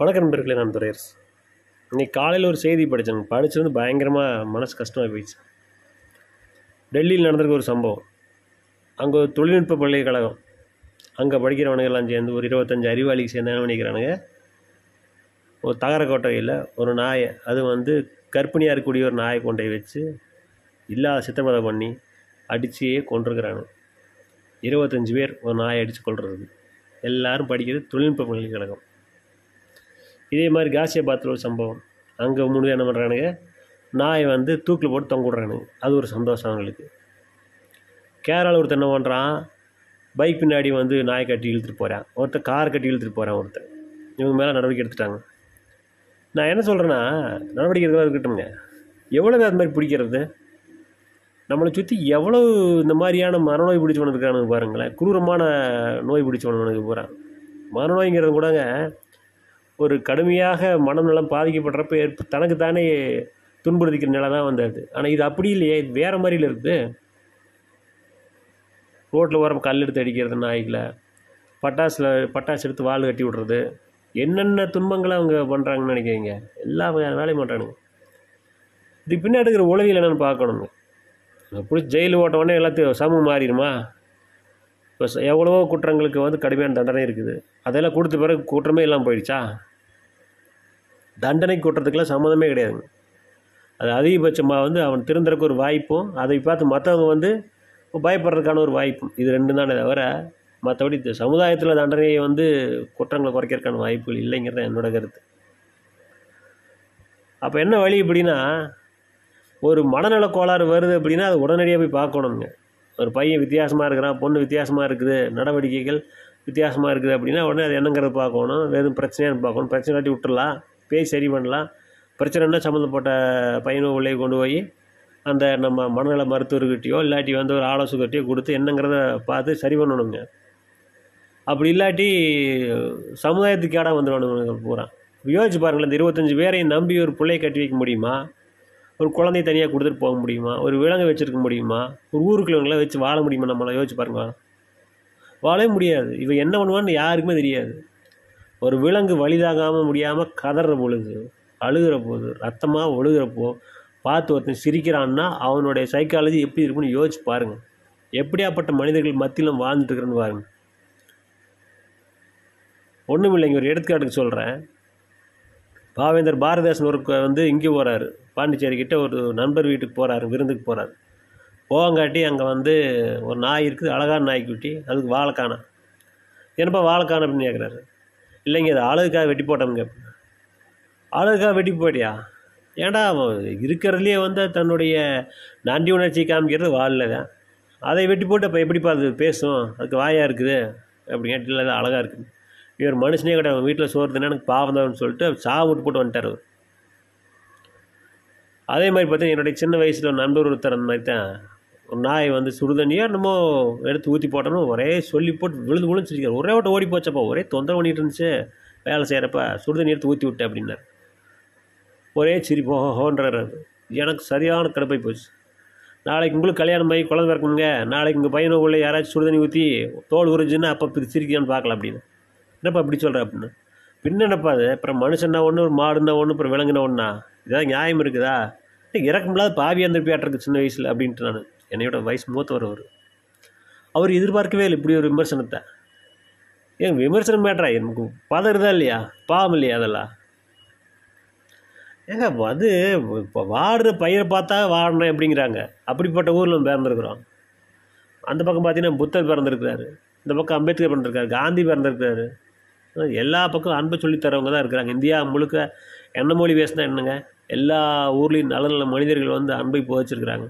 வணக்கம் நண்பர்களே நான் துரையரசு. இன்றைக்கி காலையில் ஒரு செய்தி படித்தேன் படிச்சது வந்து பயங்கரமாக மனசு கஷ்டமாக போயிடுச்சு. டெல்லியில் நடந்திருக்க ஒரு சம்பவம். அங்கே ஒரு தொழில்நுட்ப பல்கலைக்கழகம். அங்கே படிக்கிறவனுங்கெல்லாம் சேர்ந்து ஒரு இருபத்தஞ்சி அறிவாளிக்கு சேர்ந்து நினைக்கிறானுங்க ஒரு தகர கொட்டகையில் ஒரு நாயை அது வந்து கர்ப்பிணியாக இருக்கக்கூடிய ஒரு நாயை கொண்டு போய் வச்சு இல்லாத சித்திரவதை பண்ணி அடிச்சே கொண்டிருக்கிறானு இருபத்தஞ்சி பேர் ஒரு நாயை அடித்து கொள்வது எல்லாரும் படிக்கிறது தொழில்நுட்ப பல்கலைக்கழகம். இதே மாதிரி காசியாபாத்தில் ஒரு சம்பவம். அங்கே முடிவு என்ன பண்ணுறானுங்க நாயை வந்து தூக்கில் போட்டு தொங்க விட்றானுங்க. அது ஒரு சந்தோஷம் அவங்களுக்கு. கேரளாவில் ஒருத்தன் என்ன பண்ணுறான் பைக் பின்னாடி வந்து நாயை கட்டி இழுத்துட்டு போகிறான் ஒருத்தர் கார் கட்டி இழுத்துட்டு போகிறான் ஒருத்தர் இவங்க மேலே நடவடிக்கை எடுத்துட்டாங்க. நான் என்ன சொல்கிறேன்னா நடவடிக்கை எடுக்கலாம் இருக்கட்டும்ங்க. எவ்வளோ அது மாதிரி பிடிக்கிறது? நம்மளை சுற்றி எவ்வளோ இந்த மாதிரியான மரநோய் பிடிச்சவனுக்கு இருக்கானுங்க பாருங்களேன். குரூரமான நோய் பிடிச்சவனுக்கு போகிறான் மரநோய்ங்கிறது கூடங்க ஒரு கடுமையாக மனநலம் பாதிக்கப்படுறப்ப ஏற்ப தனக்கு தானே துன்புறுத்திக்கிற நிலை தான் வந்தது. ஆனால் இது அப்படி இல்லையே. இது வேறு மாதிரியில் இருக்குது ரோட்டில் ஓரம் கல் எடுத்து அடிக்கிறது நாய்களை. பட்டாசில் பட்டாசு எடுத்து வால் கட்டி விட்றது. என்னென்ன துன்பங்களை அவங்க பண்ணுறாங்கன்னு நினைக்கிறீங்க? எல்லா வகையான வேலையும் பண்ணுறானுங்க இதுக்கு பின்னாடி இருக்கிற உளவியல் என்னென்னு பார்க்கணுங்க. பிடிச்சி ஜெயில் ஓட்டவுடனே எல்லாத்தையும் சமூகம் மாறிடுமா? இப்போ எவ்வளவோ குற்றங்களுக்கு வந்து கடுமையான தண்டனை இருக்குது. அதெல்லாம் கொடுத்த பிறகு குற்றமே இல்லாமல் போயிடுச்சா? தண்டனை கூட்டுறதுக்கெல்லாம் சம்மந்தமே கிடையாதுங்க. அது அதிகபட்சமாக வந்து அவன் திருந்துறதுக்கு ஒரு வாய்ப்பும் அதை பார்த்து மற்றவங்க வந்து பயப்படுறதுக்கான ஒரு வாய்ப்பும். இது ரெண்டு தானே தவிர மற்றபடி இந்த சமுதாயத்தில் தண்டனையை வந்து குற்றங்களை குறைக்கிறதுக்கான வாய்ப்புகள் இல்லைங்கிறது என்னோட கருத்து. அப்போ என்ன வழி அப்படின்னா ஒரு மனநல கோளாறு வருது அப்படின்னா அது உடனடியாக போய் பார்க்கணுங்க. ஒரு பையன் வித்தியாசமாக இருக்கிறான் பொண்ணு வித்தியாசமாக இருக்குது நடவடிக்கைகள் வித்தியாசமாக இருக்குது அப்படின்னா உடனே அது என்னங்கிறத பார்க்கணும் வெறும் பிரச்சனையானு பார்க்கணும். பிரச்சனை காட்டி பேசி சரி பண்ணலாம். பிரச்சனைன்னா சம்மந்தப்பட்ட பையனோ உள்ளே கொண்டு போய் அந்த நம்ம மனநல மருத்துவர்கிட்டயோ இல்லாட்டி வந்து ஒரு ஆலோசகர்கிட்டையோ கொடுத்து என்னங்கிறத பார்த்து சரி பண்ணணுங்க. அப்படி இல்லாட்டி சமுதாயத்துக்கு கேடாக வந்துடுவானுங்க பூரா. யோசிச்சு பாருங்களேன் இந்த இருபத்தஞ்சி பேரையும் நம்பி ஒரு பிள்ளையை கட்டி வைக்க முடியுமா? ஒரு குழந்தைய தனியாக கொடுத்துட்டு போக முடியுமா? ஒரு விலங்கு வச்சுருக்க முடியுமா? ஒரு ஊருக்குள்ளவங்கள வச்சு வாழ முடியுமா நம்மளை யோசிச்சு பாருங்க. வாழவே முடியாது. இவன் என்ன பண்ணுவான்னு யாருக்குமே தெரியாது. ஒரு விலங்கு வழிதாகாமல் முடியாமல் கதற பொழுது அழுகிற போது ரத்தமாக ஒழுகிறப்போ பார்த்து ஒருத்தன் சிரிக்கிறான்னா அவனுடைய சைக்காலஜி எப்படி இருக்குன்னு யோசிச்சு பாருங்கள் எப்படியாப்பட்ட மனிதர்கள் மத்தியிலும் வாழ்ந்துட்டு இருக்கிறேன்னு பாருங்க. ஒன்றும் இல்லைங்க ஒரு எடுத்துக்காட்டுக்கு சொல்கிறேன் பாவேந்தர் பாரதிதாசன் ஒரு வந்து இங்கே போகிறாரு பாண்டிச்சேரி கிட்டே ஒரு நண்பர் வீட்டுக்கு போகிறாரு விருந்துக்கு போகிறாரு போங்காட்டி அங்கே வந்து ஒரு நாய் இருக்குது அழகான நாய்க்குட்டி அதுக்கு வாழை என்னப்பா வாழை அப்படின்னு கேட்குறாரு இல்லைங்க அது ஆளுக்காக வெட்டி போட்டோம்ங்க. ஆளுக்காக வெட்டி போயிட்டியா ஏன்டா இருக்கிறதுலையே வந்து தன்னுடைய நன்றி உணர்ச்சி காமிக்கிறது வாழில் தான். அதை வெட்டி போட்டு அப்போ எப்படிப்பா அது பேசும்? அதுக்கு வாயாக இருக்குது? அப்படி கேட்டு இல்லை அழகாக இருக்குது. இவர் மனுஷனே கிடையாது அவன் வீட்டில் சோறுதுன்னா எனக்கு பாவம் தான் சொல்லிட்டு சாவு விட்டு போட்டு வந்துட்டார் அவர். அதே மாதிரி பார்த்தீங்கன்னா என்னுடைய சின்ன வயசில் ஒரு நண்பர் ஒருத்தர் அந்த மாதிரி தான். ஒரு நாய் வந்து சுடுதண்ணியோ என்னமோ எடுத்து ஊற்றி போட்டோன்னு ஒரே சொல்லி போட்டு விழுந்து விழுந்து சிரிக்கிறார் ஒரே ஓட்ட ஓடி போச்சப்பா. ஒரே தொந்தரவு பண்ணிட்டு இருந்துச்சு. வேலை செய்கிறப்ப சுடுதண்ணி எடுத்து ஊற்றி விட்டேன் அப்படின்னார். ஒரே சிரிப்பு ஹோன்றார் எனக்கு சரியான கடுப்பாய் போச்சு. நாளைக்கு உங்களுக்கு கல்யாணம் ஆகி குழந்தை பிறக்குங்க. நாளைக்கு உங்கள் பையனோ உள்ள யாராச்சும் சுடுதண்ணி ஊற்றி தோல் உறிஞ்சுன்னா அப்போ இப்படி சிரிக்கான்னு பார்க்கலாம் அப்படின்னு. என்னப்பா இப்படி சொல்கிற அப்படின்னு. பின்ன என்னப்பா அது? அப்புறம் மனுஷன்னா ஒன்று ஒரு மாடுன்னா ஒன்று அப்புறம் விலங்குனா ஒன்றா இதான் நியாயம் இருக்குதா? இறக்கமில்லாத பாவி அந்த பேட்டருக்கு சின்ன வயசில் அப்படின்ட்டு நான். என்னையோட வயசு மூத்தவர் அவர் அவர் எதிர்பார்க்கவே இல்லை இப்படி ஒரு விமர்சனத்தை. ஏன் விமர்சனம் மேட்ரா? எனக்கு பதறுதா இல்லையா? பாவம் இல்லையா அதெல்லாம்? ஏங்க அது இப்போ வாடுற பயிரை பார்த்தா வாடணும் அப்படிங்கிறாங்க. அப்படிப்பட்ட ஊரில் நம்ம பிறந்திருக்கிறோம். அந்த பக்கம் பார்த்தீங்கன்னா புத்தர் பிறந்திருக்கிறாரு. இந்த பக்கம் அம்பேத்கர் பிறந்திருக்காரு காந்தி பிறந்திருக்கிறாரு. எல்லா பக்கம் அன்பை சொல்லித் தரவங்க தான் இருக்கிறாங்க. இந்தியா முழுக்க என்ன மொழி பேசினா என்னங்க? எல்லா ஊர்லேயும் நல்ல நல்ல மனிதர்கள் வந்து அன்பை போதிச்சிருக்கிறாங்க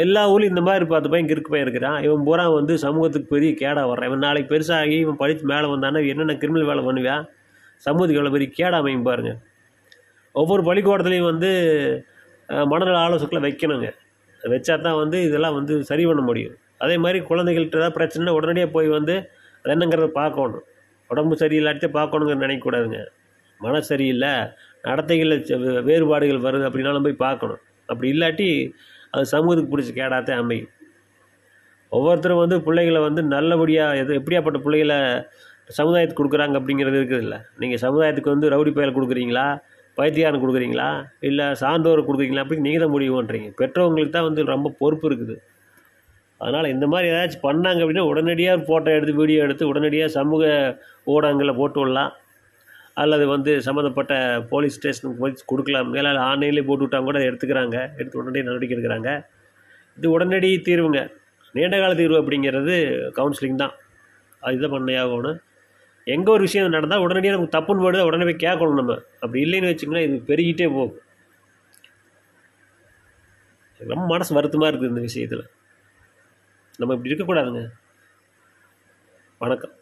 எல்லா ஊர்லேயும் இந்த மாதிரி பார்த்து பையன் கிறுக்கு பையன் இருக்கிறான். இவன் பூரா வந்து சமூகத்துக்கு பெரிய கேடாக வர்றான் இவன் நாளைக்கு பெருசாகி இவன் படித்து மேலே வந்தானா என்னென்ன கிரிமினல் வேலை பண்ணுவான் சமூகத்துக்கு எவ்வளோ பெரிய கேடா அமையும் பாருங்கள் ஒவ்வொரு பள்ளிக்கூடத்துலையும் வந்து மனநல ஆலோசகர்களை வைக்கணுங்க. வச்சா தான் வந்து இதெல்லாம் வந்து சரி பண்ண முடியும். அதே மாதிரி குழந்தைகள்கிட்ட ஏதாவது பிரச்சனை உடனடியாக போய் வந்து அது என்னங்கிறத பார்க்கணும். உடம்பு சரியில்லாட்டி பார்க்கணுங்கிற நினைக்கக்கூடாதுங்க. மன சரியில்லை நடத்தைகளில் வேறுபாடுகள் வருது அப்படின்னாலும் போய் பார்க்கணும். அப்படி இல்லாட்டி அது சமூகத்துக்கு பிடிச்ச கேடாத்தே அமையும் ஒவ்வொருத்தரும் வந்து பிள்ளைகளை வந்து நல்லபடியாக எது எப்படியாப்பட்ட பிள்ளைகளை சமுதாயத்துக்கு கொடுக்குறாங்க அப்படிங்கிறது இருக்குது இல்லை நீங்கள் சமுதாயத்துக்கு வந்து ரவுடி பயல் கொடுக்குறீங்களா? பைத்தியாரம் கொடுக்குறீங்களா? இல்லை சான்றோரை கொடுக்குறீங்களா? அப்படின்னு நீங்கள் தான் முடிவு பண்ணுறீங்க பெற்றவங்களுக்கு தான் வந்து ரொம்ப பொறுப்பு இருக்குது. அதனால் இந்த மாதிரி ஏதாச்சும் பண்ணாங்க அப்படின்னா உடனடியாக ஃபோட்டோ எடுத்து வீடியோ எடுத்து உடனடியாக சமூக ஊடகங்களில் போட்டு விடலாம். அல்லது வந்து சம்மந்தப்பட்ட போலீஸ் ஸ்டேஷனுக்கு போய் கொடுக்கலாம். மேலே ஆன்லைன்லேயே போட்டு விட்டாங்க கூட அதை எடுத்துக்கிறாங்க. எடுத்து உடனடியாக நடவடிக்கை எடுக்கிறாங்க. இது உடனடி தீர்வுங்க. நீண்ட கால தீர்வு அப்படிங்கிறது கவுன்சிலிங் தான். அதுதான் பண்ணையாகணும் ஆகணும் எங்கே ஒரு விஷயம் நடந்தால் உடனடியாக நமக்கு தப்புன்னு வருது உடனே போய் கேட்கணும் நம்ம. அப்படி இல்லைன்னு வச்சுக்கோங்களேன் இது பெருகிட்டே போகும். ரொம்ப மனசு வருத்தமாக இருக்குது இந்த விஷயத்தில். நம்ம இப்படி இருக்கக்கூடாதுங்க. வணக்கம்.